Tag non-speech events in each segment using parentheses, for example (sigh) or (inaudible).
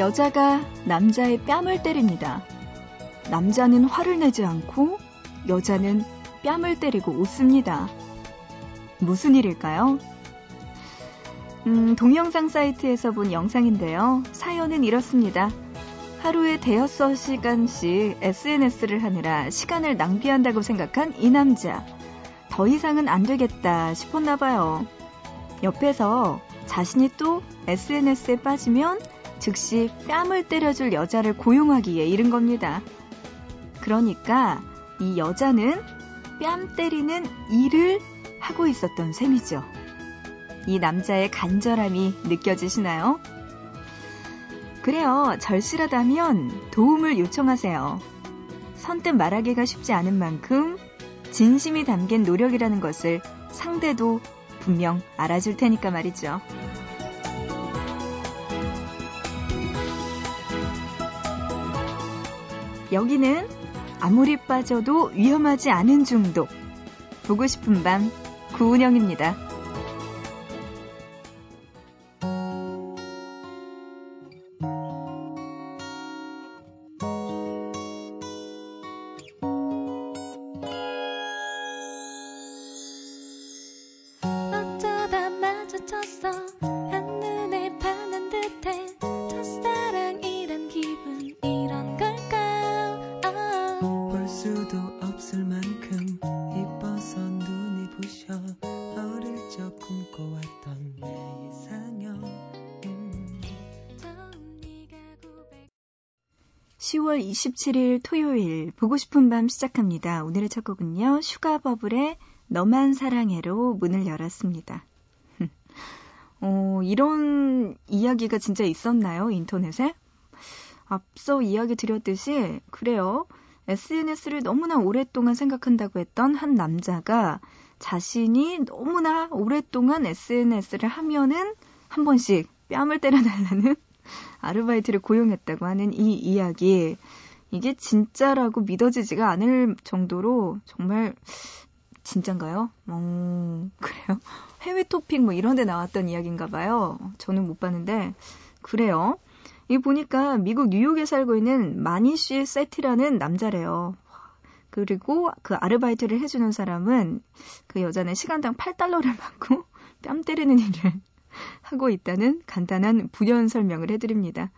여자가 남자의 뺨을 때립니다. 남자는 화를 내지 않고 여자는 뺨을 때리고 웃습니다. 무슨 일일까요? 음, 동영상 사이트에서 본 영상인데요. 사연은 이렇습니다. 하루에 대여섯 시간씩 SNS를 하느라 시간을 낭비한다고 생각한 이 남자. 더 이상은 안 되겠다 싶었나 봐요. 옆에서 자신이 또 SNS에 빠지면 즉시 뺨을 때려줄 여자를 고용하기에 이른 겁니다. 그러니까 이 여자는 뺨 때리는 일을 하고 있었던 셈이죠. 이 남자의 간절함이 느껴지시나요? 그래요. 절실하다면 도움을 요청하세요. 선뜻 말하기가 쉽지 않은 만큼 진심이 담긴 노력이라는 것을 상대도 분명 알아줄 테니까 말이죠. 여기는 아무리 빠져도 위험하지 않은 중독. 보고 싶은 밤 구은영입니다. 10월 27일 토요일 보고 싶은 밤 시작합니다. 오늘의 첫 곡은요. 슈가버블의 너만 사랑해로 문을 열었습니다. (laughs) 어, 이런 이야기가 진짜 있었나요? 인터넷에? 앞서 이야기 드렸듯이 그래요. SNS를 너무나 오랫동안 생각한다고 했던 한 남자가 자신이 너무나 오랫동안 SNS를 하면은 한 번씩 뺨을 때려달라는 아르바이트를 고용했다고 하는 이 이야기. 이게 진짜라고 믿어지지가 않을 정도로 정말 진짠가요? 어, 그래요? 해외 토픽 뭐 이런 데 나왔던 이야기인가 봐요. 저는 못 봤는데 그래요. 이 보니까 미국 뉴욕에 살고 있는 마니쉬 세티라는 남자래요. 그리고 그 아르바이트를 해주는 사람은 그 여자는 시간당 8달러를 받고 (laughs) 뺨 때리는 일을 하고 있다는 간단한 부연 설명을 해드립니다.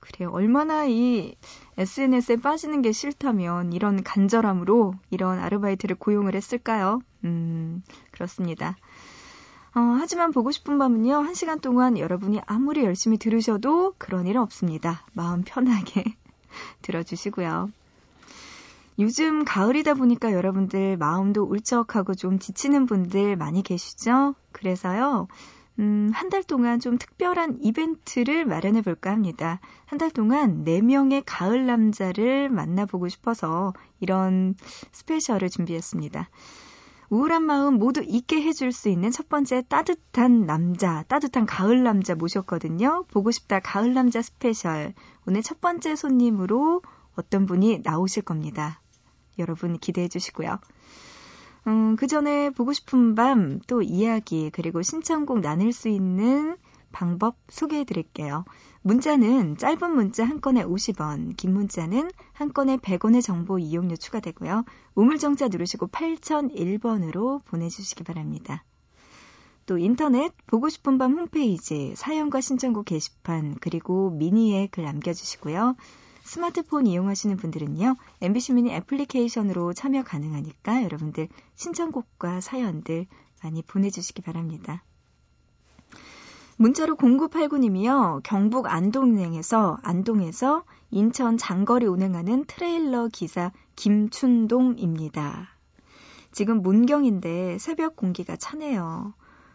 그래요. 얼마나 이 SNS에 빠지는 게 싫다면 이런 간절함으로 이런 아르바이트를 고용을 했을까요? 음, 그렇습니다. 어, 하지만 보고 싶은 밤은요, 한 시간 동안 여러분이 아무리 열심히 들으셔도 그런 일 없습니다. 마음 편하게 (laughs) 들어주시고요. 요즘 가을이다 보니까 여러분들 마음도 울적하고 좀 지치는 분들 많이 계시죠? 그래서요, 음, 한 달 동안 좀 특별한 이벤트를 마련해 볼까 합니다. 한 달 동안 4명의 가을 남자를 만나보고 싶어서 이런 스페셜을 준비했습니다. 우울한 마음 모두 잊게 해줄 수 있는 첫 번째 따뜻한 남자, 따뜻한 가을 남자 모셨거든요. 보고 싶다 가을 남자 스페셜. 오늘 첫 번째 손님으로 어떤 분이 나오실 겁니다. 여러분 기대해 주시고요. 음, 그 전에 보고 싶은 밤 또 이야기 그리고 신청곡 나눌 수 있는 방법 소개해 드릴게요. 문자는 짧은 문자 한 건에 50원, 긴 문자는 한 건에 100원의 정보 이용료 추가되고요. 우물정자 누르시고 8001번으로 보내주시기 바랍니다. 또 인터넷 보고 싶은 밤 홈페이지 사연과 신청곡 게시판 그리고 미니에 글 남겨주시고요. 스마트폰 이용하시는 분들은요, MBC 미니 애플리케이션으로 참여 가능하니까 여러분들 신청곡과 사연들 많이 보내주시기 바랍니다. 문자로 0989님이요, 경북 안동행에서, 안동에서 인천 장거리 운행하는 트레일러 기사 김춘동입니다. 지금 문경인데 새벽 공기가 차네요.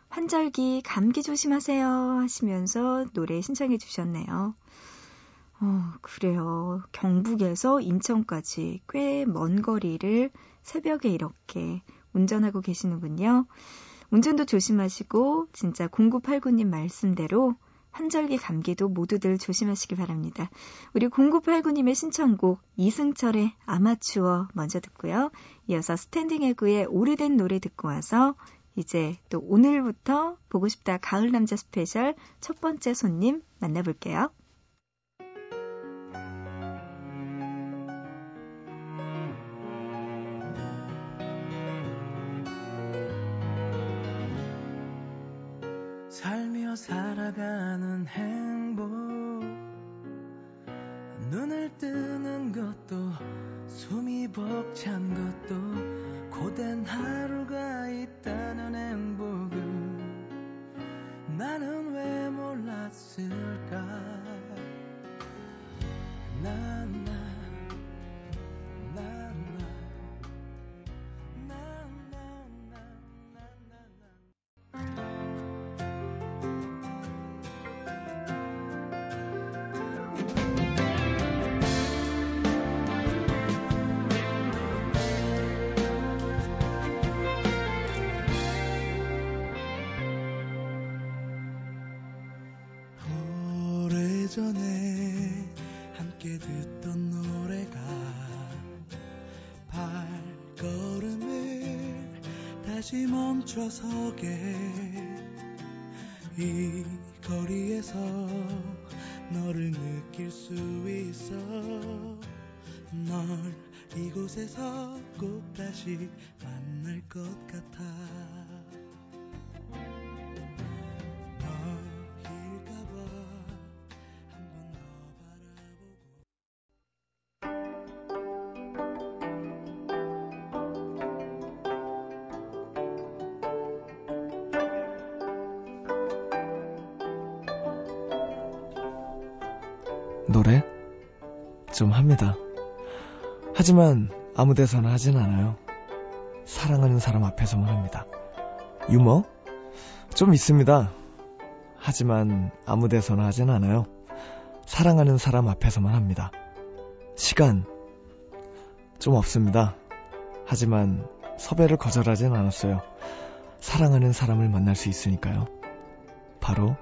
환절기 감기 조심하세요 하시면서 노래 신청해 주셨네요. 어, 그래요. 경북에서 인천까지 꽤 먼 거리를 새벽에 이렇게 운전하고 계시는군요. 운전도 조심하시고 진짜 0989님 말씀대로 환절기 감기도 모두들 조심하시기 바랍니다. 우리 0989님의 신청곡 이승철의 아마추어 먼저 듣고요. 이어서 스탠딩 에그의 오래된 노래 듣고 와서 이제 또 오늘부터 보고 싶다 가을 남자 스페셜 첫 번째 손님 만나볼게요. 나는 행복. 눈을 뜨는 것도 숨이 벅찬 것도 고된 하루가 다시 멈춰서게. 이 거리에서 너를 느낄 수 있어. 널 이곳에서 꼭 다시 만 노래 좀 합니다. 하지만 아무 데서나 하진 않아요. 사랑하는 사람 앞에서만 합니다. 유머? 좀 있습니다. 하지만 아무 데서나 하진 않아요. 사랑하는 사람 앞에서만 합니다. 시간? 좀 없습니다. 하지만 섭외를 거절하진 않았어요. 사랑하는 사람을 만날 수 있으니까요. 바로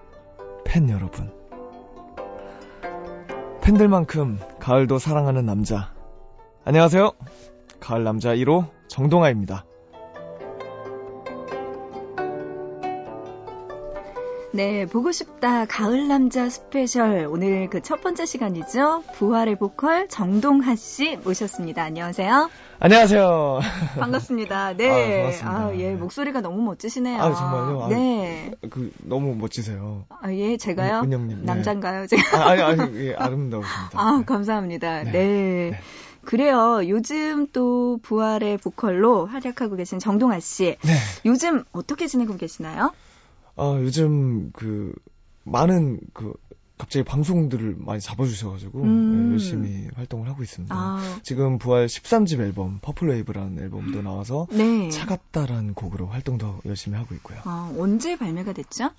팬 여러분. 팬들만큼 가을도 사랑하는 남자. 안녕하세요. 가을 남자 1호 정동하입니다. 네, 보고 싶다 가을 남자 스페셜 오늘 그 첫 번째 시간이죠. 부활의 보컬 정동하 씨 모셨습니다. 안녕하세요. 안녕하세요. (laughs) 반갑습니다. (laughs) 네. 아, 반갑습니다. 아, 예, 목소리가 너무 멋지시네요. 아, 정말요? 아, 네. 그 너무 멋지세요. 아, 예, 제가요? 은영님. 네. 남잔가요, 제가? 아, 아니, 아니, 예, 아름다우십니다. 아, 감사합니다. 네. 네. 네. 그래요. 요즘 또 부활의 보컬로 활약하고 계신 정동하 씨. 네. 요즘 어떻게 지내고 계시나요? 어, 요즘 그 많은 그 갑자기 방송들을 많이 잡아주셔가지고 음. 네, 열심히 활동을 하고 있습니다. 아, 지금 부활 13집 앨범 Purple Wave라는 앨범도 나와서 네. 차갑다라는 곡으로 활동도 열심히 하고 있고요. 아, 언제 발매가 됐죠?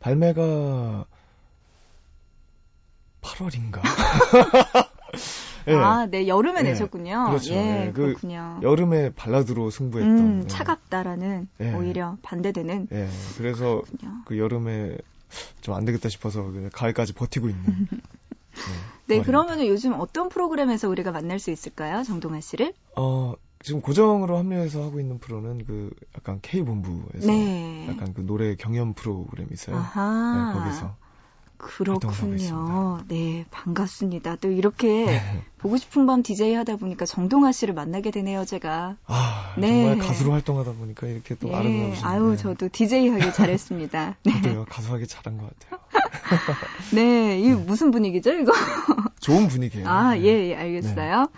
발매가 8월인가? 네. (laughs) 아, 네, 여름에 네. 내셨군요. 그렇죠. 예, 네. 그 그렇군요. 여름에 발라드로 승부했던. 음, 네. 차갑다라는 네. 오히려 반대되는. 예, 그래서 그렇군요. 그 여름에 좀 안 되겠다 싶어서 그냥 가을까지 버티고 있는. (laughs) 네, 네. 그러면 요즘 어떤 프로그램에서 우리가 만날 수 있을까요? 정동아 씨를? 어, 지금 고정으로 합류해서 하고 있는 프로는 그 약간 K본부에서 네. 약간 그 노래 경연 프로그램이 있어요. 아하. 네, 거기서. 그렇군요. 네, 반갑습니다. 또 이렇게 (laughs) 네. 보고 싶은 밤 DJ 하다 보니까 정동아 씨를 만나게 되네요, 제가. 아, 네. 정말 가수로 활동하다 보니까 이렇게 또 예, 아름다우신 아유, 저도 DJ 하길 잘했습니다. (laughs) 네. 저도요, 가수 하기 잘한 것 같아요. (laughs) 네, 이 무슨 분위기죠, 이거? 좋은 분위기예요. 아, 네. 예, 예, 알겠어요.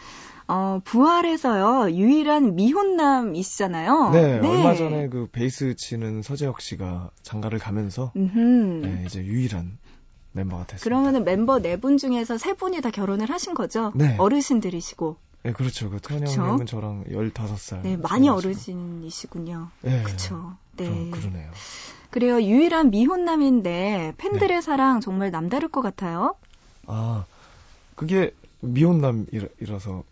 어, 부활에서요, 유일한 미혼남이시잖아요. 네, 얼마 전에 그 베이스 치는 서재혁 씨가 장가를 가면서. 네, 이제 유일한 멤버가 됐습니다. 그러면은 멤버 네 분 중에서 세 분이 다 결혼을 하신 거죠? 네. 어르신들이시고. 네, 그렇죠. 그 토니 그쵸? 형님은 저랑 15살. 네, 많이 어르신이시군요. 네. 그쵸. 네. 그러, 그러네요. 그래요. 유일한 미혼남인데 팬들의 사랑 정말 남다를 것 같아요. 아, 그게 미혼남이라서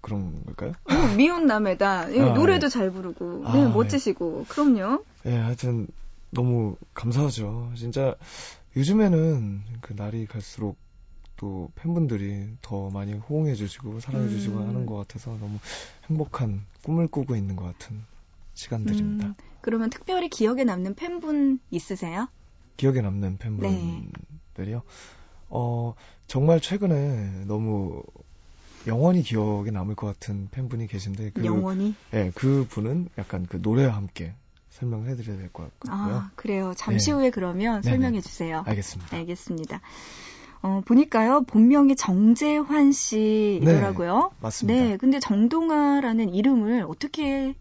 그런 걸까요? 어, 미혼남에다 예, 아, 노래도 잘 부르고 아, 네, 네. 멋지시고 그럼요. 네, 하여튼 너무 감사하죠. 진짜 요즘에는 그 날이 갈수록 또 팬분들이 더 많이 호응해 주시고 사랑해 주시고 음. 하는 것 같아서 너무 행복한 꿈을 꾸고 있는 것 같은 시간들입니다. 음, 그러면 특별히 기억에 남는 팬분 있으세요? 기억에 남는 네. 팬분들이요. 어, 정말 최근에 너무 영원히 기억에 남을 것 같은 팬분이 계신데 그, 영원히. 예, 그 분은 약간 그 노래와 함께 설명을 해드려야 될 것 같고요. 아, 그래요. 잠시 네. 후에 그러면. 설명해 주세요. 알겠습니다. 알겠습니다. 어, 보니까요, 본명이 정재환 씨이더라고요. 맞습니다. 네, 근데 정동아라는 이름을 어떻게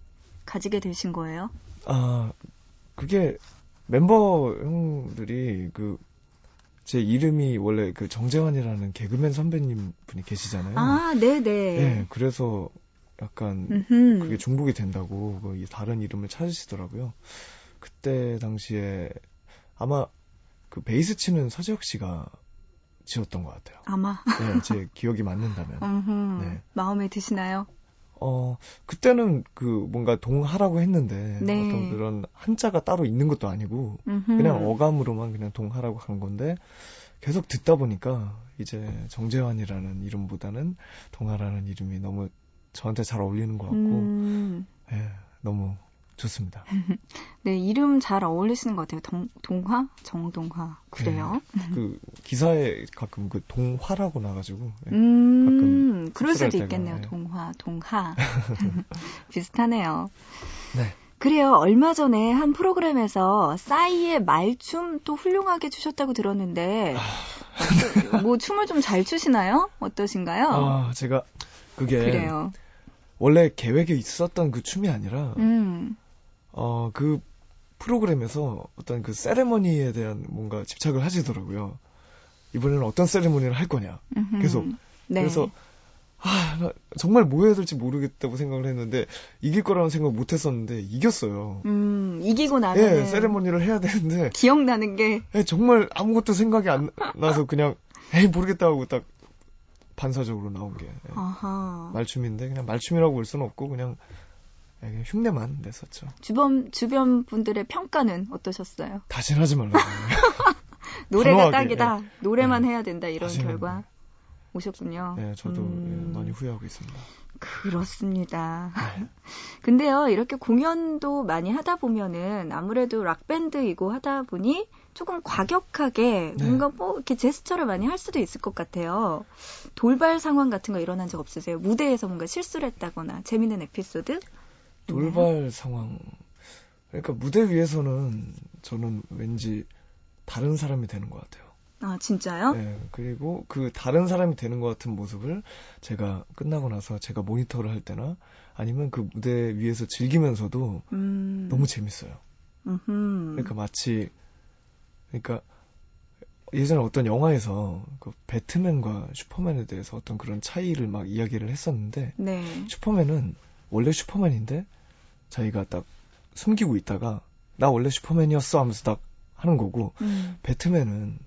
가지게 되신 거예요? 아, 그게 멤버 형들이 그, 제 이름이 원래 그 정재환이라는 개그맨 선배님 분이 계시잖아요. 아, 네네. 네, 그래서 약간 음흠. 그게 중복이 된다고 그이 다른 이름을 찾으시더라고요. 그때 당시에 아마 그 베이스 치는 서지혁 씨가 지었던 것 같아요. 아마. 네, 제 기억이 맞는다면. 네. 마음에 드시나요? 어, 그때는 그 뭔가 동하라고 했는데 네. 어떤 그런 한자가 따로 있는 것도 아니고 음흠. 그냥 어감으로만 그냥 동하라고 간 건데 계속 듣다 보니까 이제 정재환이라는 이름보다는 동하라는 이름이 너무 저한테 잘 어울리는 것 같고 음, 예, 너무 좋습니다. (laughs) 네, 이름 잘 어울리시는 것 같아요. 동, 동화? 정동화. 그래요? 그 기사에 가끔 그 동화라고 나가지고 예. 음, 가끔 그럴 수도 있겠네요. 예. 동화, 동하. (laughs) (laughs) 비슷하네요. 네. 그래요. 얼마 전에 한 프로그램에서 싸이의 말춤 또 훌륭하게 추셨다고 들었는데, 어, 뭐 춤을 좀 잘 추시나요? 어떠신가요? 아 제가 그게 그래요. 원래 계획에 있었던 그 춤이 아니라 음, 어, 그 프로그램에서 어떤 그 세레머니에 대한 뭔가 집착을 하시더라고요. 이번에는 어떤 세레머니를 할 거냐. 음흠. 계속. 네. 그래서 아, 나 정말 뭐 해야 될지 모르겠다고 생각을 했는데 이길 거라는 생각 못 했었는데 이겼어요. 음, 이기고 나면 예, 세레머니를 해야 되는데 기억나는 게 예, 정말 아무것도 생각이 안 나서 그냥 에이 모르겠다 하고 딱 반사적으로 나온 게 예. 아하. 말춤인데 그냥 말춤이라고 볼 수는 없고 그냥, 예, 그냥 흉내만 냈었죠. 주변 주변 분들의 평가는 어떠셨어요? 다신 하지 말라고. (laughs) 노래가 단호하게, 딱이다. 노래만 네. 해야 된다. 이런 결과 오셨군요. 네, 저도 음, 예, 많이 후회하고 있습니다. 그렇습니다. 네. (laughs) 근데요, 이렇게 공연도 많이 하다 보면은 아무래도 락밴드이고 하다 보니 조금 과격하게 네. 뭔가 뭐 이렇게 제스처를 많이 할 수도 있을 것 같아요. 돌발 상황 같은 거 일어난 적 없으세요? 무대에서 뭔가 실수를 했다거나 재밌는 에피소드? 돌발 상황. 그러니까 무대 위에서는 저는 왠지 다른 사람이 되는 것 같아요. 아, 진짜요? 네, 그리고 그 다른 사람이 되는 것 같은 모습을 제가 끝나고 나서 제가 모니터를 할 때나 아니면 그 무대 위에서 즐기면서도 음. 너무 재밌어요. 음흠. 그러니까 마치 그러니까 예전에 어떤 영화에서 그 배트맨과 슈퍼맨에 대해서 어떤 그런 차이를 막 이야기를 했었는데 네. 슈퍼맨은 원래 슈퍼맨인데 자기가 딱 숨기고 있다가 나 원래 슈퍼맨이었어 하면서 딱 하는 거고 음. 배트맨은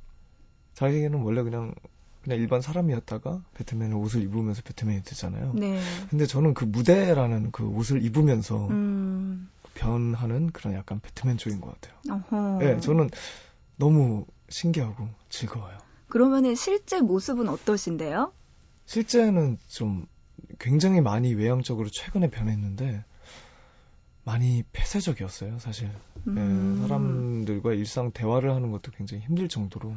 자기는 원래 그냥 그냥 일반 사람이었다가 배트맨의 옷을 입으면서 배트맨이 되잖아요. 네. 근데 저는 그 무대라는 그 옷을 입으면서 음. 변하는 그런 약간 배트맨 쪽인 것 같아요. 어허. 네, 저는 너무 신기하고 즐거워요. 그러면은 실제 모습은 어떠신데요? 실제는 좀 굉장히 많이 외향적으로 최근에 변했는데 많이 폐쇄적이었어요, 사실. 네, 음. 사람들과 일상 대화를 하는 것도 굉장히 힘들 정도로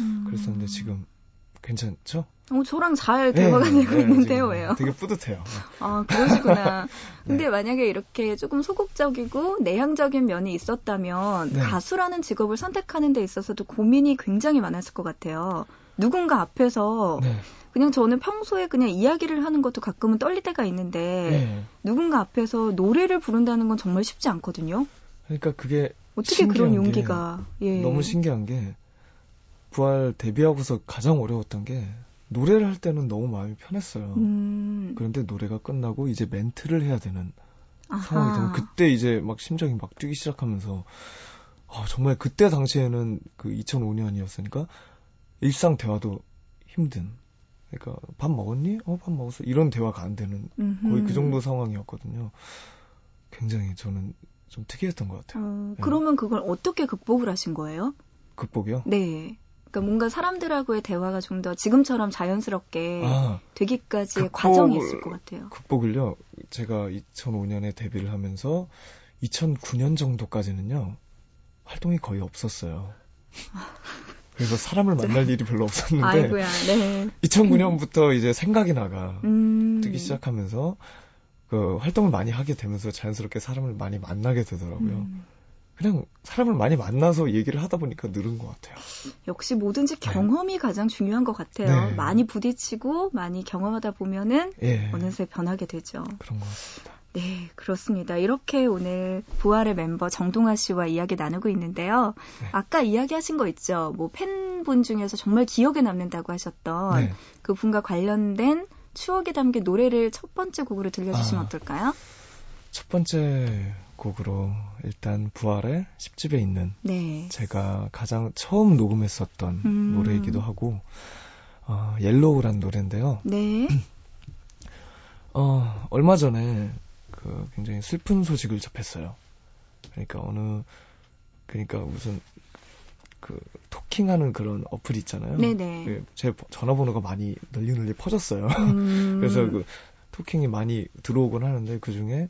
음. 그랬었는데 지금 괜찮죠? 어, 저랑 잘 대화가 네, 되고 네, 있는데요, 왜요? 되게 뿌듯해요. 아, 그러시구나. (laughs) 근데 네. 만약에 이렇게 조금 소극적이고 내향적인 면이 있었다면 네. 가수라는 직업을 선택하는 데 있어서도 고민이 굉장히 많았을 것 같아요. 누군가 앞에서 네. 그냥 저는 평소에 그냥 이야기를 하는 것도 가끔은 떨릴 때가 있는데 네. 누군가 앞에서 노래를 부른다는 건 정말 쉽지 않거든요. 그러니까 그게 어떻게 그런 게 용기가 예. 너무 신기한 게 부활 데뷔하고서 가장 어려웠던 게 노래를 할 때는 너무 마음이 편했어요. 음. 그런데 노래가 끝나고 이제 멘트를 해야 되는 아하. 상황이 되면 그때 이제 막 심장이 막 뛰기 시작하면서 아, 정말 그때 당시에는 그 2005년이었으니까 일상 대화도 힘든 그러니까 밥 먹었니? 어, 밥 먹었어. 이런 대화가 안 되는 거의 음흠. 그 정도 상황이었거든요. 굉장히 저는 좀 특이했던 것 같아요. 어, 네. 그러면 그걸 어떻게 극복을 하신 거예요? 극복이요? 네. 그러니까 뭔가 사람들하고의 대화가 좀 더 지금처럼 자연스럽게 아, 되기까지의 극복을- 과정이 있을 것 같아요. 극복을요. 제가 2005년에 데뷔를 하면서 2009년 정도까지는요. 활동이 거의 없었어요. (laughs) 그래서 사람을 만날 일이 별로 없었는데 아이고야, 네. 2009년부터 이제 생각이 나가 음. 뜨기 시작하면서 그 활동을 많이 하게 되면서 자연스럽게 사람을 많이 만나게 되더라고요. 음. 그냥 사람을 많이 만나서 얘기를 하다 보니까 늘은 것 같아요. 역시 뭐든지 네. 경험이 가장 중요한 것 같아요. 네. 많이 부딪히고 많이 경험하다 보면은 예. 어느새 변하게 되죠. 그런 것 같습니다. 네, 그렇습니다. 이렇게 오늘 부활의 멤버 정동아 씨와 이야기 나누고 있는데요. 네. 아까 이야기하신 거 있죠. 뭐 팬분 중에서 정말 기억에 남는다고 하셨던 네. 그 분과 관련된 추억이 담긴 노래를 첫 번째 곡으로 들려주시면 아. 어떨까요? 첫 번째 곡으로 일단 부활의 10집에 있는 네. 제가 가장 처음 녹음했었던 음. 노래이기도 하고 어, 옐로우란 노래인데요. 네. (clears throat) 어, 얼마 전에 그 굉장히 슬픈 소식을 접했어요. 그러니까 어느 그러니까 무슨 그 talking하는 그런 어플 있잖아요. 네네. 그제 전화번호가 많이 널리 널리 퍼졌어요. (laughs) 음. 그래서 그 talking이 많이 들어오곤 하는데 그 중에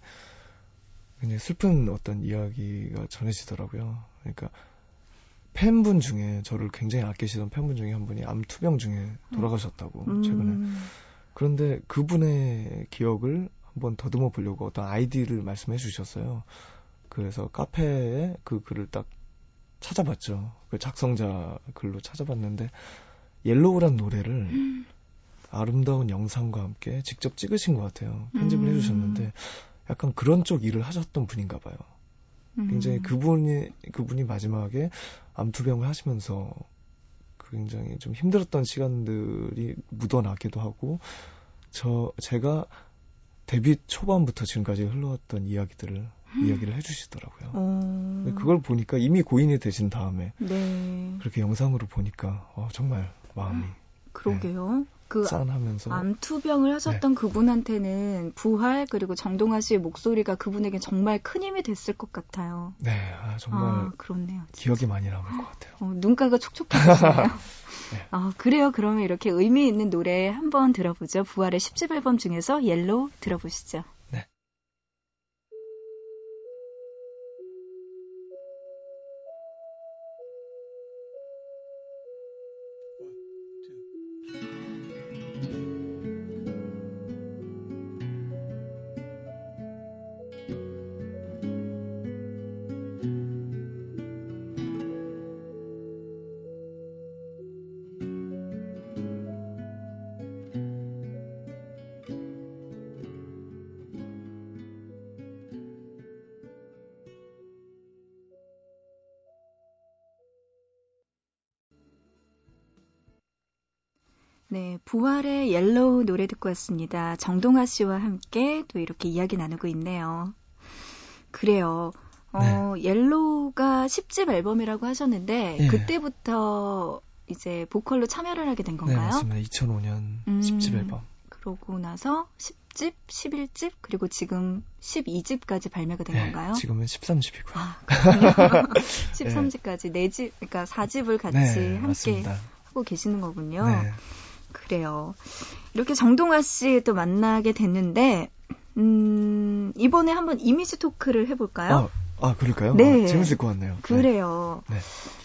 굉장히 슬픈 어떤 이야기가 전해지더라고요. 그러니까 팬분 중에 저를 굉장히 아끼시던 팬분 중에 한 분이 암 투병 중에 돌아가셨다고 음. 최근에. 그런데 그분의 기억을 한번 더듬어 보려고 어떤 아이디를 말씀해 주셨어요. 그래서 카페에 그 글을 딱 찾아봤죠. 그 작성자 글로 찾아봤는데 옐로우란 노래를 아름다운 영상과 함께 직접 찍으신 것 같아요. 편집을 음. 해주셨는데 약간 그런 쪽 일을 하셨던 분인가 봐요. 굉장히 음. 그분이 그분이 마지막에 암투병을 하시면서 굉장히 좀 힘들었던 시간들이 묻어나기도 하고 저 제가 데뷔 초반부터 지금까지 흘러왔던 이야기들을 이야기를 해주시더라고요. 어. 근데 그걸 보니까 이미 고인이 되신 다음에 네. 그렇게 영상으로 보니까 어, 정말 마음이 그러게요. 그 짠하면서 암투병을 하셨던 그분한테는 부활 그리고 정동하 씨의 목소리가 그분에게 정말 큰 힘이 됐을 것 같아요. 네 아, 정말 아, 그렇네요. 기억이 많이 남을 것 같아요. 어, 눈가가 촉촉해지네요. (laughs) 네. 아, 그래요. 그러면 이렇게 의미 있는 노래 한번 들어보죠. 부활의 10집 앨범 중에서 Yellow 들어보시죠. 노래 듣고 왔습니다. 정동아 씨와 함께 또 이렇게 이야기 나누고 있네요. 그래요. 어, 옐로우가 10집 앨범이라고 하셨는데 예. 그때부터 이제 보컬로 참여를 하게 된네 건가요? 맞습니다. 2005년 음. 10집 앨범. 그러고 나서 10집, 11집, 그리고 지금 12집까지 발매가 된 네, 건가요? 지금은 13집이고요. 아, 그렇군요. (laughs) 13집까지 4집, 그러니까 4집을 같이 네 함께 맞습니다. 하고 계시는 거군요. 네. 그래요. 이렇게 정동아 씨 또 만나게 됐는데, 음, 이번에 한번 이미지 토크를 해볼까요? 아, 아 그럴까요? 네. 아, 재밌을 것 같네요. 네. 그래요. 네.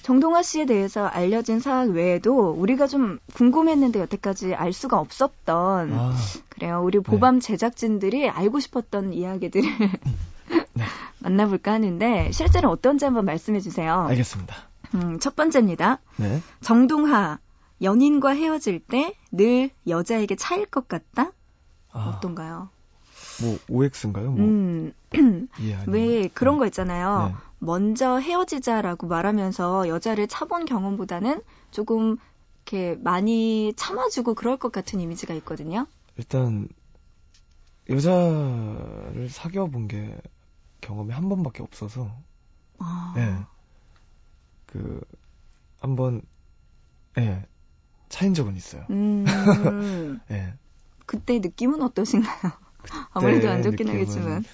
정동아 씨에 대해서 알려진 사항 외에도 우리가 좀 궁금했는데 여태까지 알 수가 없었던, 아, 그래요. 우리 보밤 제작진들이 알고 싶었던 이야기들을 네. (laughs) 만나볼까 하는데, 실제로 어떤지 한번 말씀해 주세요. 알겠습니다. 음, 첫 번째입니다. 네. 정동하, 연인과 헤어질 때 늘 여자에게 차일 것 같다? 아, 어떤가요? 뭐 OX인가요? 뭐 음, (clears throat) 예, 왜 그런 거 있잖아요. 네. 먼저 헤어지자라고 말하면서 여자를 차본 경험보다는 조금 이렇게 많이 참아주고 그럴 것 같은 이미지가 있거든요. 일단 여자를 사귀어 본 게 경험이 한 번밖에 없어서 아, 예. 그 한번 예. 차인 적은 있어요. 음, (laughs) 예. 그때 느낌은 어떠신가요? (laughs) 아무래도 안 좋긴 하겠지만.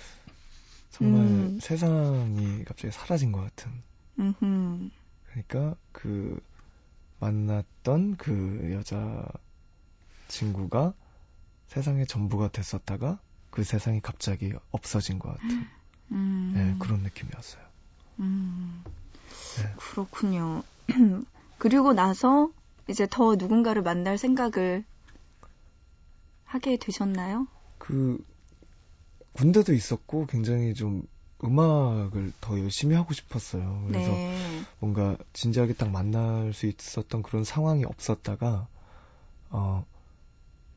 정말 음. 세상이 갑자기 사라진 것 같은. 음흠. 그러니까 그 만났던 그 여자 친구가 세상의 전부가 됐었다가 그 세상이 갑자기 없어진 것 같은 (gasps) 음, 예, 그런 느낌이었어요. 음, 네. 그렇군요. (clears throat) 그리고 나서 이제 더 누군가를 만날 생각을 하게 되셨나요? 그 군대도 있었고 굉장히 좀 음악을 더 열심히 하고 싶었어요. 그래서 네. 뭔가 진지하게 딱 만날 수 있었던 그런 상황이 없었다가 어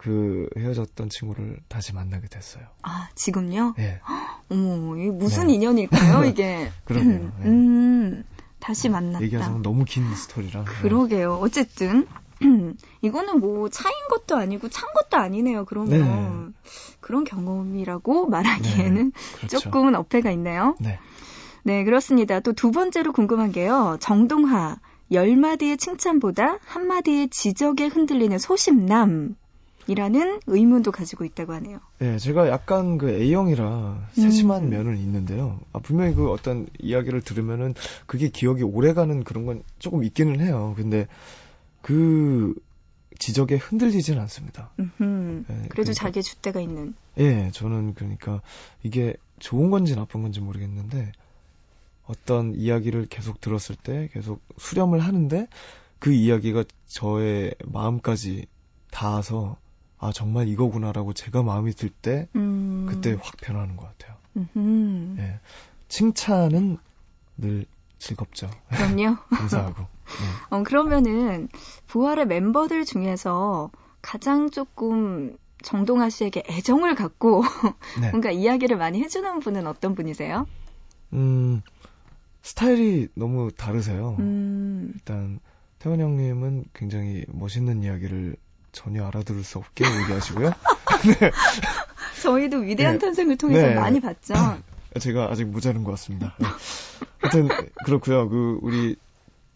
그 헤어졌던 친구를 다시 만나게 됐어요. 아, 지금요? 예. 어머, 이게 무슨 (laughs) 네. 인연일까요, 이게? 그러게요. 네. 음, 다시 만났다. 얘기하자면 너무 긴 스토리라. 네. 그러게요. 어쨌든 (clears throat) 이거는 뭐 차인 것도 아니고 찬 것도 아니네요. 그러면 그런 경험이라고 (laughs) 말하기에는 그렇죠. 조금은 어폐가 있네요. 네. 네, 그렇습니다. 또 두 번째로 궁금한 게요. 정동하 열 마디의 칭찬보다 한 마디의 지적에 흔들리는 소심남. 이라는 의문도 가지고 있다고 하네요. 네, 제가 약간 그 A형이라 세심한 음. 면은 있는데요. 아, 분명히 그 어떤 이야기를 들으면은 그게 기억이 오래 가는 그런 건 조금 있기는 해요. 근데 그 지적에 흔들리진 않습니다. 음흠. 네, 그래도 그러니까- 자기의 줏대가 있는. 예, 저는 그러니까 이게 좋은 건지 나쁜 건지 모르겠는데 어떤 이야기를 계속 들었을 때 계속 수렴을 하는데 그 이야기가 저의 마음까지 닿아서 아 정말 이거구나라고 제가 마음이 들때 음. 그때 확 변하는 것 같아요. 음흠. 예. 칭찬은 늘 즐겁죠. 그럼요. (laughs) 감사하고. 네. 어, 그러면은 부활의 멤버들 중에서 가장 조금 정동아 씨에게 애정을 갖고 (laughs) 네. 뭔가 이야기를 많이 해주는 분은 어떤 분이세요? 음, 스타일이 너무 다르세요. 음, 일단 태원 형님은 굉장히 멋있는 이야기를 전혀 알아들을 수 없게 얘기하시고요. (laughs) 저희도 위대한 네. 탄생을 통해서 네. 많이 봤죠. (clears throat) 제가 아직 모자른 것 같습니다. 네. 하여튼 그렇고요. 그 우리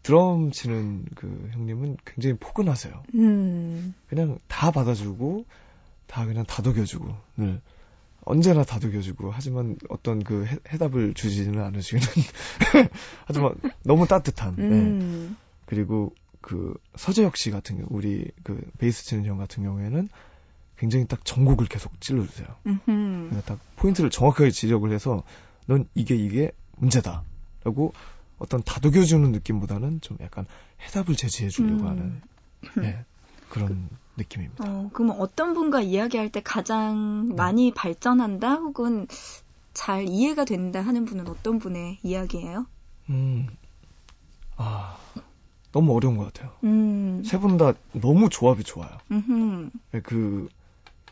드럼 치는 그 형님은 굉장히 포근하세요. 음, 그냥 다 받아주고 다 그냥 다독여주고 늘 언제나 다독여주고 하지만 어떤 그 해, 해답을 주지는 않으시는 (laughs) 하지만 너무 따뜻한 네. 음, 그리고 그 서재혁 씨 같은 경우 우리 그 베이스 치는 형 같은 경우에는 굉장히 딱 전곡을 계속 찔러주세요. 그러니까 딱 포인트를 정확하게 지적을 해서 넌 이게 이게 문제다라고 어떤 다독여주는 느낌보다는 좀 약간 해답을 제시해 주려고 음. 하는 (laughs) 네, 그런 느낌입니다. 어, 그러면 어떤 분과 이야기할 때 가장 많이 발전한다 혹은 잘 이해가 된다 하는 분은 어떤 분의 이야기예요? 음, 아 너무 어려운 것 같아요. 음, 세분 다 너무 조합이 좋아요. 음흠. 네, 그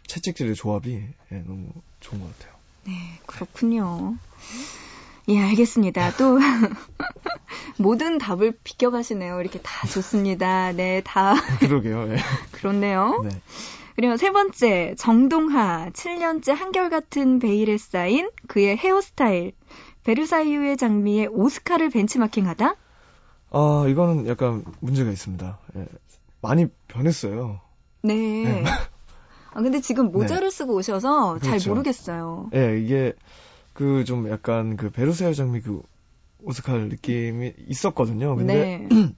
채찍질의 조합이 예, 너무 좋은 것 같아요. 네, 그렇군요. 예, 알겠습니다. 또, (laughs) 모든 답을 비껴가시네요. 이렇게 다 좋습니다. 네, 다 (laughs) 그러게요. 예. 그렇네요. 네. 그리고 세 번째, 정동하. 7년째 한결같은 베일에 쌓인 그의 헤어스타일. 베르사유의 장미의 오스카를 벤치마킹하다? 아 이거는 약간 문제가 있습니다. 예. 많이 변했어요. 네. 네. 아, 근데 지금 모자를 쓰고 오셔서 잘 그렇죠. 모르겠어요. 예, 이게 그 좀 약간 그 베르사유 장미 그 오스칼 느낌이 있었거든요. 근데 네.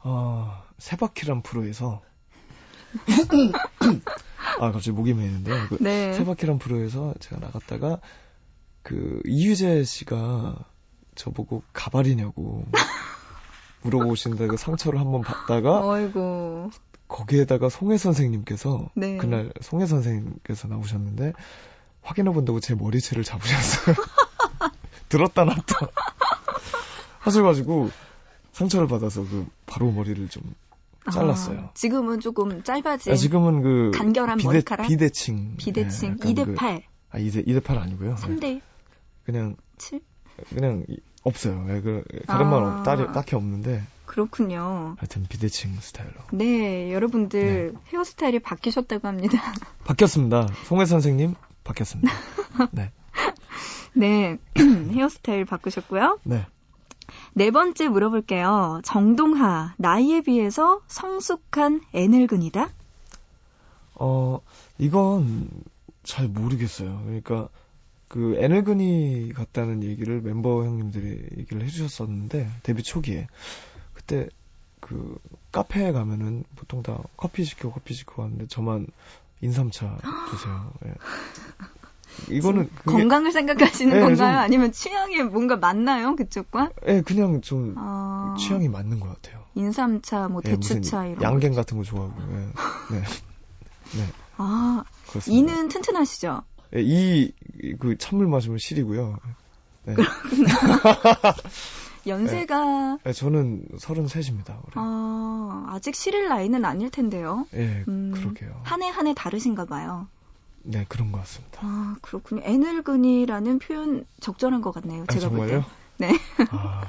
아 세바퀴란 프로에서 아 갑자기 목이 메이는데요. 그 네. 세바퀴란 프로에서 제가 나갔다가 그 이휘재 씨가 저보고 가발이냐고 (laughs) 물어보신다 그 상처를 한번 받다가 어이구. 거기에다가 송혜 선생님께서 네. 그날 송혜 선생님께서 나오셨는데 확인해 본다고 제 머리채를 잡으셨어요. (laughs) 들었다 놨다 하셔가지고 상처를 받아서 그 바로 머리를 좀 잘랐어요. 아, 지금은 조금 짧아진 아, 지금은 그 간결한 비대, 머리카락? 비대칭 비대칭 예, 약간 2대 그- 8, 아 2대 2대 8 아니고요. 예. 3대 그냥 7? 그냥 이- 없어요. 예, 그 다른 말 아. 없- 따리- 딱히 없는데 그렇군요. 하여튼 비대칭 스타일로 네, 여러분들 헤어스타일이 바뀌셨다고 합니다. (laughs) 바뀌었습니다. 송혜 선생님 바뀌었습니다. 네, 네, (clears throat) 헤어스타일 바꾸셨고요. 네. 네 번째 물어볼게요. 정동하, 나이에 비해서 성숙한 애늙은이다? 어, 이건 잘 모르겠어요. 그러니까 그 애늙은이 같다는 얘기를 멤버 형님들이 얘기를 해주셨었는데 데뷔 초기에 그때 그 카페에 가면은 보통 다 커피 시켜 커피 시켜 하는데 저만 인삼차 주세요. 예. 이거는 그게 건강을 생각하시는 네, 건가요? 좀- 아니면 취향에 뭔가 맞나요? 그쪽과? 예, 그냥 좀 아, 취향이 맞는 것 같아요. 인삼차, 뭐 예, 무슨 대추차 이런 양갱 거. 같은 거 좋아하고. 예. 네. (laughs) 네. 아, 그렇습니다. 이는 튼튼하시죠? 예, 이, 그 찬물 마시면 실이고요. 네. (laughs) 연세가 네, 저는 33입니다. 올해. 아, 아직 실일 나이는 아닐 텐데요. 예, 음, 그러게요. 한 해 한 해 다르신가 봐요. 네, 그런 것 같습니다. 아, 그렇군요. 애늙은이라는 표현 적절한 것 같네요. 아, 제가 볼 때. 정말요? 네. 아,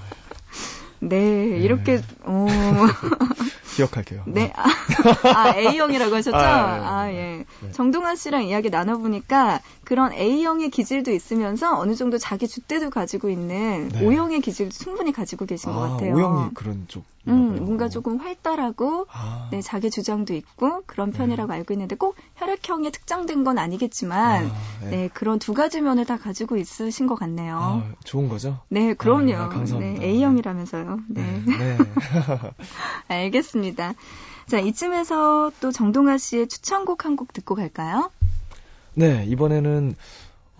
네, 이렇게, 어, (laughs) 기억할게요. 네. 아, 아, A형이라고 하셨죠? 아, 네, 아, 네, 예. 네. 정동아 씨랑 이야기 나눠보니까 그런 A형의 기질도 있으면서 어느 정도 자기 줏대도 가지고 있는 네. O형의 기질도 충분히 가지고 계신 것 아, 같아요. 오영이 그런 쪽. 음, 뭔가 조금 활달하고 아, 네, 자기 주장도 있고 그런 편이라고 알고 있는데 꼭 혈액형에 특정된 건 아니겠지만 아, 네. 네, 그런 두 가지 면을 다 가지고 있으신 것 같네요. 아, 좋은 거죠? 네, 그럼요. 아, 감사합니다. 네, A형이라면서요. 네. 네. (laughs) 알겠습니다. 자, 이쯤에서 또 정동아 씨의 추천곡 한 곡 듣고 갈까요? 네, 이번에는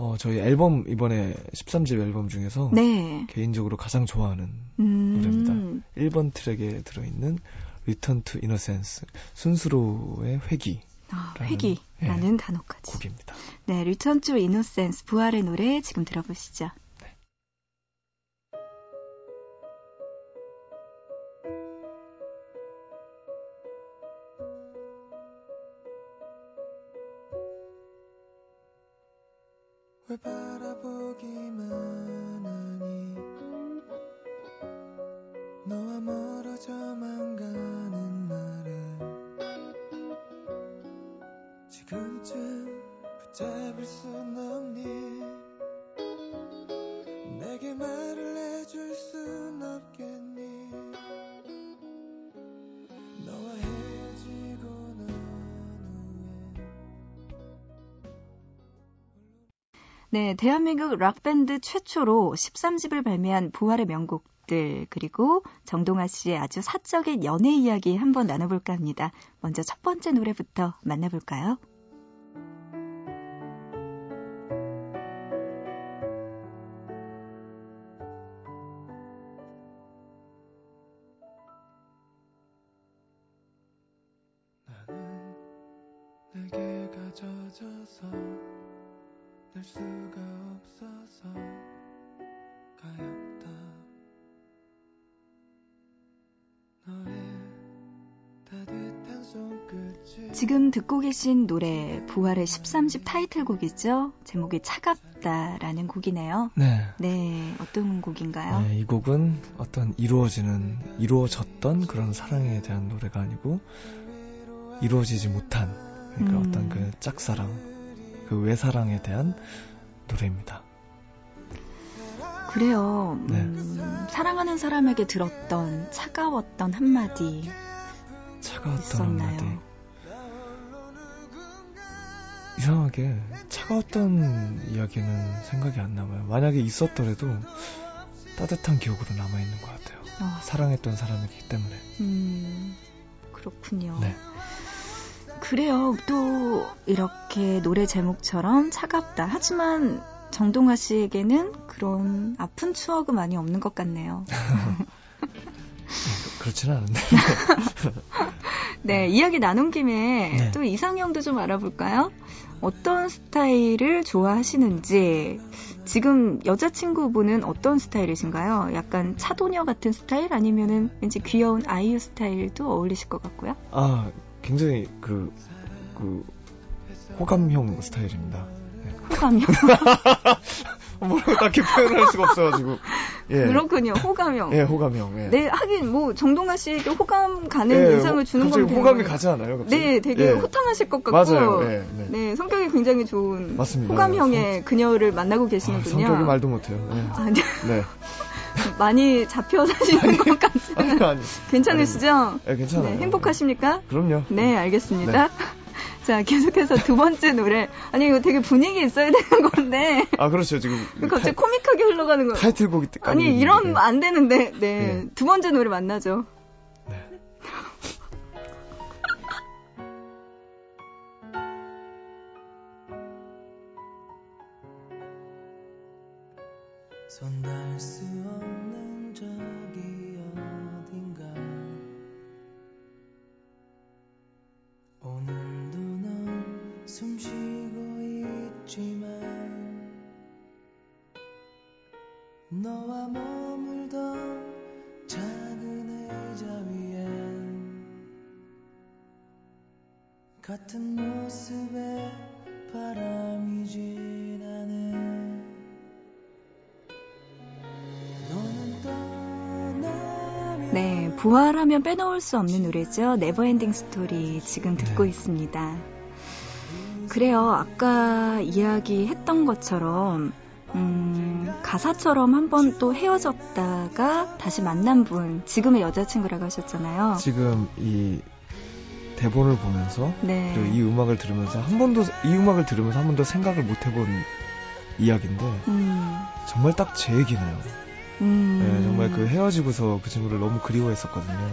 어, 저희 앨범 이번에 13집 앨범 중에서 네. 개인적으로 가장 좋아하는 음, 노래입니다. 1번 트랙에 들어있는 Return to Innocence 순수로의 회귀 아, 라는, 회기라는 단어까지. 곡입니다. 네, Return to Innocence 부활의 노래 지금 들어보시죠. 지금쯤 붙잡을 순 없니 내게 말을 해줄 순 없겠니 너와 헤어지고 난 후에 네, 대한민국 락밴드 최초로 13집을 발매한 부활의 명곡들, 그리고 정동아 씨의 아주 사적인 연애 이야기 한번 나눠볼까 합니다. 먼저 첫 번째 노래부터 만나볼까요? 계신 노래, 부활의 13집 타이틀곡이죠? 제목이 차갑다라는 곡이네요. 네. 네, 어떤 곡인가요? 네, 이 곡은 어떤 이루어지는, 이루어졌던 그런 사랑에 대한 노래가 아니고, 이루어지지 못한, 그러니까 음. 어떤 그 짝사랑, 그 외사랑에 대한 노래입니다. 그래요. 네. 음, 사랑하는 사람에게 들었던 차가웠던 한마디 차가웠던 있었나요? 한마디. 이상하게 차가웠던 이야기는 생각이 안 남아요. 만약에 있었더라도 따뜻한 기억으로 남아있는 것 같아요. 어, 사랑했던 사람이기 때문에. 음, 그렇군요. 네. 그래요. 또 이렇게 노래 제목처럼 차갑다. 하지만 정동아 씨에게는 그런 아픈 추억은 많이 없는 것 같네요. (laughs) 그렇지는 않은데. (laughs) 네, 이야기 나눈 김에 네. 또 이상형도 좀 알아볼까요? 어떤 스타일을 좋아하시는지, 지금 여자친구분은 어떤 스타일이신가요? 약간 차도녀 같은 스타일? 아니면은 왠지 귀여운 아이유 스타일도 어울리실 것 같고요? 아, 굉장히 그, 그, 호감형 스타일입니다. 네. 호감형. (laughs) 뭐라고 딱히 표현할 수가 없어가지고. 예. 그렇군요, 호감형. 예, 호감형. 예. 네, 하긴 뭐 정동아 씨에게 호감 가는 예, 인상을 주는 건 호감이. 가지 않아요? 갑자기? 네, 되게 예. 호탕하실 것 같고. 맞아요. 예, 네. 네, 성격이 굉장히 좋은 맞습니다. 호감형의 그녀를 만나고 아, 계시는군요. 성격이 말도 못해요. 예. 아, 네. 네. (laughs) 많이 잡혀 사시는 것 같아요. 아니, 아니. 괜찮으시죠? 예, 괜찮아요. 네, 행복하십니까? 그럼요. 네, 알겠습니다. 자, 계속해서 두 번째 노래. 아니, 이거 되게 분위기 있어야 되는 건데. 아, 그렇죠. 지금. 갑자기 코믹하게 흘러가는 거. 타이, 틀곡이 아니, 이러면 안 되는데. 네. 네. 두 번째 노래 만나죠. 같은 모습에 바람이 지나네 네, 부활하면 빼놓을 수 없는 노래죠. Never Ending Story 지금 듣고 네. 있습니다. 그래요. 아까 이야기했던 것처럼 음, 가사처럼 한번 또 헤어졌다가 다시 만난 분, 지금의 여자친구라고 하셨잖아요. 지금 이 대본을 보면서 네. 그리고 이 음악을 들으면서 한 번도 이 음악을 들으면서 한 번도 생각을 못 해본 이야기인데 음, 정말 딱 제 얘기네요. 음. 네, 정말 그 헤어지고서 그 친구를 너무 그리워했었거든요.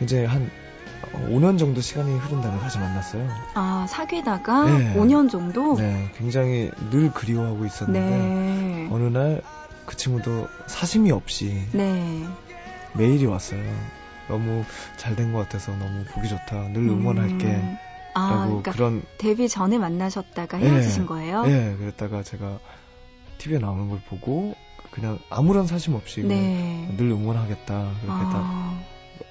이제 한 5년 정도 시간이 흐른 다음에 다시 만났어요. 아, 사귀다가 네. 5년 정도? 네, 굉장히 늘 그리워하고 있었는데 네. 어느 날 그 친구도 사심이 없이 네. 메일이 왔어요. 너무 잘 된 것 같아서 너무 보기 좋다. 늘 응원할게. 음. 아, 라고 그러니까 그런 데뷔 전에 만나셨다가 네. 헤어지신 거예요? 예, 그랬다가 제가 TV에 나오는 걸 보고 그냥 아무런 사심 없이 네. 늘 응원하겠다. 그렇게 딱 아,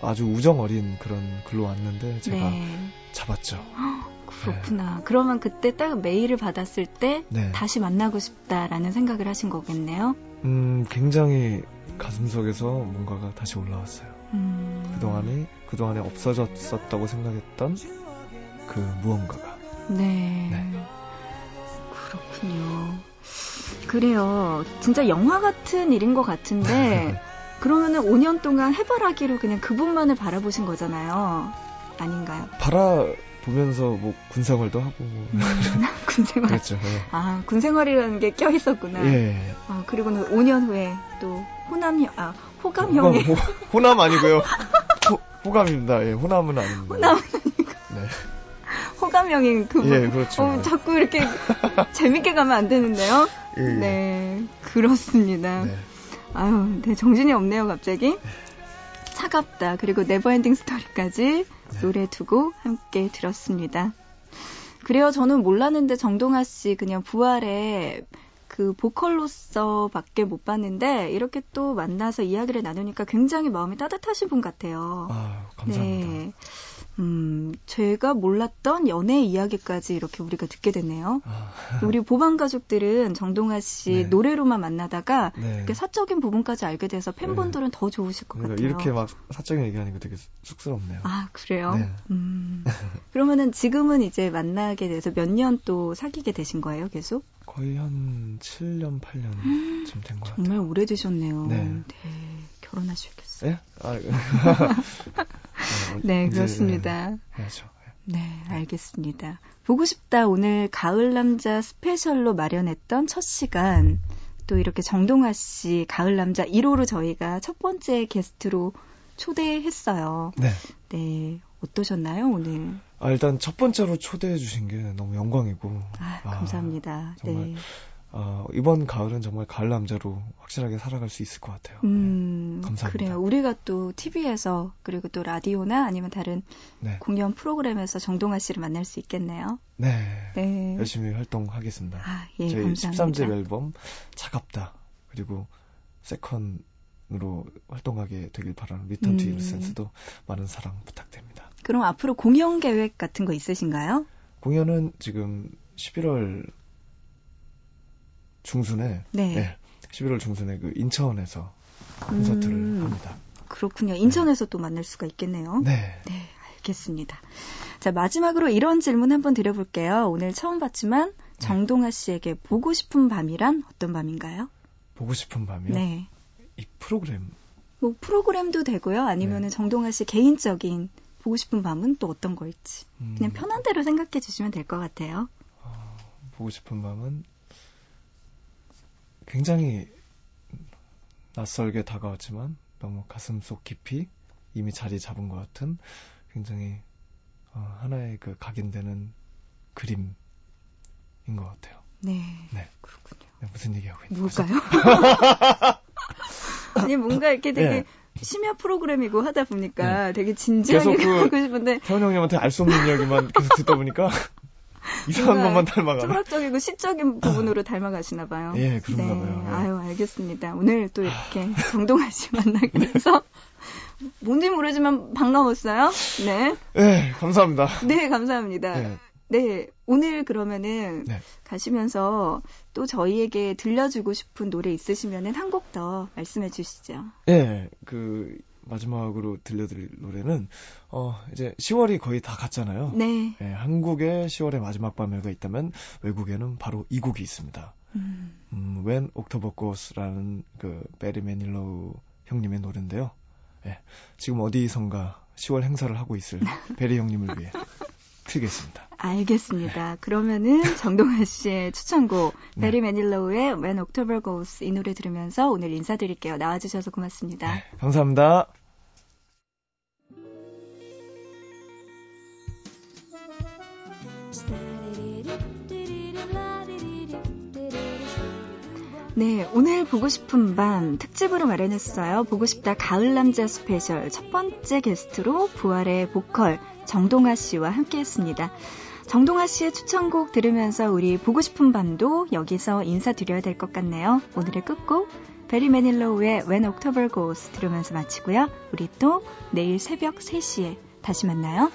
아주 우정 어린 그런 글로 왔는데 제가 네. 잡았죠. 그렇구나. 그러면 그때 딱 메일을 받았을 때 네. 다시 만나고 싶다라는 생각을 하신 거겠네요. 음, 굉장히 가슴속에서 뭔가가 다시 올라왔어요. 음. 그동안에, 그동안에 없어졌었다고 생각했던 그 무언가가. 네. 네. 그렇군요. 그래요. 진짜 영화 같은 일인 것 같은데, (laughs) 그러면은 5년 동안 해바라기로 그냥 그분만을 바라보신 거잖아요. 아닌가요? 바라 보면서 뭐 군생활도 하고 뭐 (laughs) 음, 군생활. 그랬죠. 예. 아, 군생활이라는 게 껴 있었구나. 예. 아, 그리고는 5년 후에 또 호남형, 아, 호감형이. 호감, 호, 호남 아니고요. (laughs) 호, 호감입니다. 예, 호남은 아닙니다. 호남은 네. 호감형인 그분. 예, 그렇죠. 어, 자꾸 이렇게 (laughs) 재밌게 가면 안 되는데요. 예, 예. 네, 그렇습니다. 네. 아유, 네, 정신이 없네요, 갑자기. 차갑다. 그리고 Never Ending Story까지 네. 노래 두 곡 함께 들었습니다. 그래요, 저는 몰랐는데 정동아 씨 그냥 부활에 그 보컬로서 밖에 못 봤는데 이렇게 또 만나서 이야기를 나누니까 굉장히 마음이 따뜻하신 분 같아요. 아, 감사합니다. 네. 음, 제가 몰랐던 연애 이야기까지 이렇게 우리가 듣게 됐네요. 아, (laughs) 우리 보방 가족들은 정동아 씨 네. 노래로만 만나다가 네. 이렇게 사적인 부분까지 알게 돼서 팬분들은 더 좋으실 것 그러니까 같아요. 이렇게 막 사적인 얘기하니까 되게 쑥스럽네요. 아, 그래요? 네. 음. (laughs) 그러면은 지금은 이제 만나게 돼서 몇 년 또 사귀게 되신 거예요, 계속? 거의 한 7년, 8년쯤 된 것 같아요. 정말 오래되셨네요. 네. 결혼하셔야겠어요. 예? 아, (laughs) 네, 이제, 그렇습니다. 예. 네, 알겠습니다. 보고 싶다 오늘 가을 남자 스페셜로 마련했던 첫 시간 또 이렇게 정동아 씨 가을 남자 1호로 저희가 첫 번째 게스트로 초대했어요. 네. 네, 어떠셨나요 오늘? 아, 일단 첫 번째로 초대해 주신 게 너무 영광이고. 아, 아, 감사합니다. 정말 네. 아, 이번 가을은 정말 가을 남자로 확실하게 살아갈 수 있을 것 같아요. 음, 감사합니다. 그래요. 우리가 또 TV에서 그리고 또 라디오나 아니면 다른 네. 공연 프로그램에서 정동아 씨를 만날 수 있겠네요. 네. 네. 열심히 활동하겠습니다. 아, 예, 저희 감사합니다. 13집 앨범 차갑다. 그리고 second로 활동하게 되길 바라는 Return to 음. Innocence도 많은 사랑 부탁드립니다. 그럼 앞으로 공연 계획 같은 거 있으신가요? 공연은 지금 11월 중순에 네. 네, 11월 중순에 그 인천에서 콘서트를 음. 합니다. 그렇군요. 인천에서 또 만날 수가 있겠네요. 네. 네, 알겠습니다. 자, 마지막으로 이런 질문 한번 드려볼게요. 오늘 처음 봤지만 정동아 씨에게 보고 싶은 밤이란 어떤 밤인가요? 보고 싶은 밤이요. 네. 이 프로그램 뭐 프로그램도 되고요. 아니면은 네. 정동아 씨 개인적인 보고 싶은 밤은 또 어떤 걸지. 음, 그냥 편한 대로 생각해 주시면 될 것 같아요. 어, 보고 싶은 밤은 굉장히 낯설게 다가왔지만 너무 가슴속 깊이 이미 자리 잡은 것 같은 굉장히 어, 하나의 그 각인되는 그림인 것 같아요. 네. 네. 그렇군요. 네, 무슨 얘기하고 있는? 뭘까요? (laughs) 아니, 뭔가 이렇게 되게 네. 심야 프로그램이고 하다 보니까 되게 진지하게 계속 그- 하고 싶은데 태원 형님한테 알 수 없는 이야기만 계속 듣다 보니까 (laughs) 이상한 것만 닮아가나? 철학적이고 시적인 부분으로 닮아가시나 봐요. 예, 그런가 네. 봐요. 예. 아유, 알겠습니다. 오늘 또 이렇게 정동아 씨 만나게 돼서 뭔지 모르지만 반가웠어요. 네. 네, 감사합니다. 네, 감사합니다. 네, 네, 오늘 그러면은 네. 가시면서 또 저희에게 들려주고 싶은 노래 있으시면은 한 곡 더 말씀해 주시죠. 예, 그 마지막으로 들려드릴 노래는 어 이제 10월이 거의 다 갔잖아요. 네. 예, 한국에 10월의 마지막 밤에가 있다면 외국에는 바로 이 곡이 있습니다. 음, 음, When October Goes라는 그 베리 매닐로우 형님의 노래인데요. 예, 지금 어디선가 10월 행사를 하고 있을 (laughs) 베리 형님을 위해 틀겠습니다. 알겠습니다. 그러면은 정동아 씨의 추천곡 네. 베리 매닐로우의 When October Goes 이 노래 들으면서 오늘 인사드릴게요. 나와주셔서 고맙습니다. 네, 감사합니다. 네, 오늘 보고 싶은 밤 특집으로 마련했어요. 보고 싶다 가을 남자 스페셜 첫 번째 게스트로 부활의 보컬 정동하 씨와 함께 했습니다. 정동하 씨의 추천곡 들으면서 우리 보고 싶은 밤도 여기서 인사드려야 될 것 같네요. 오늘의 끝곡 베리 매닐로우의 When October Goes 들으면서 마치고요. 우리 또 내일 새벽 3시에 다시 만나요.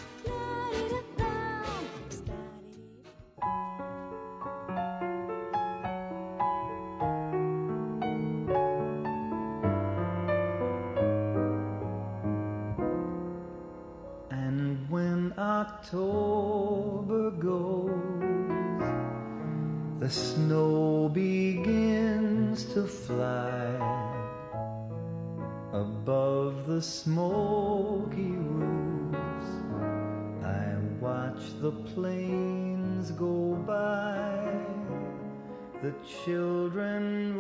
The planes go by, the children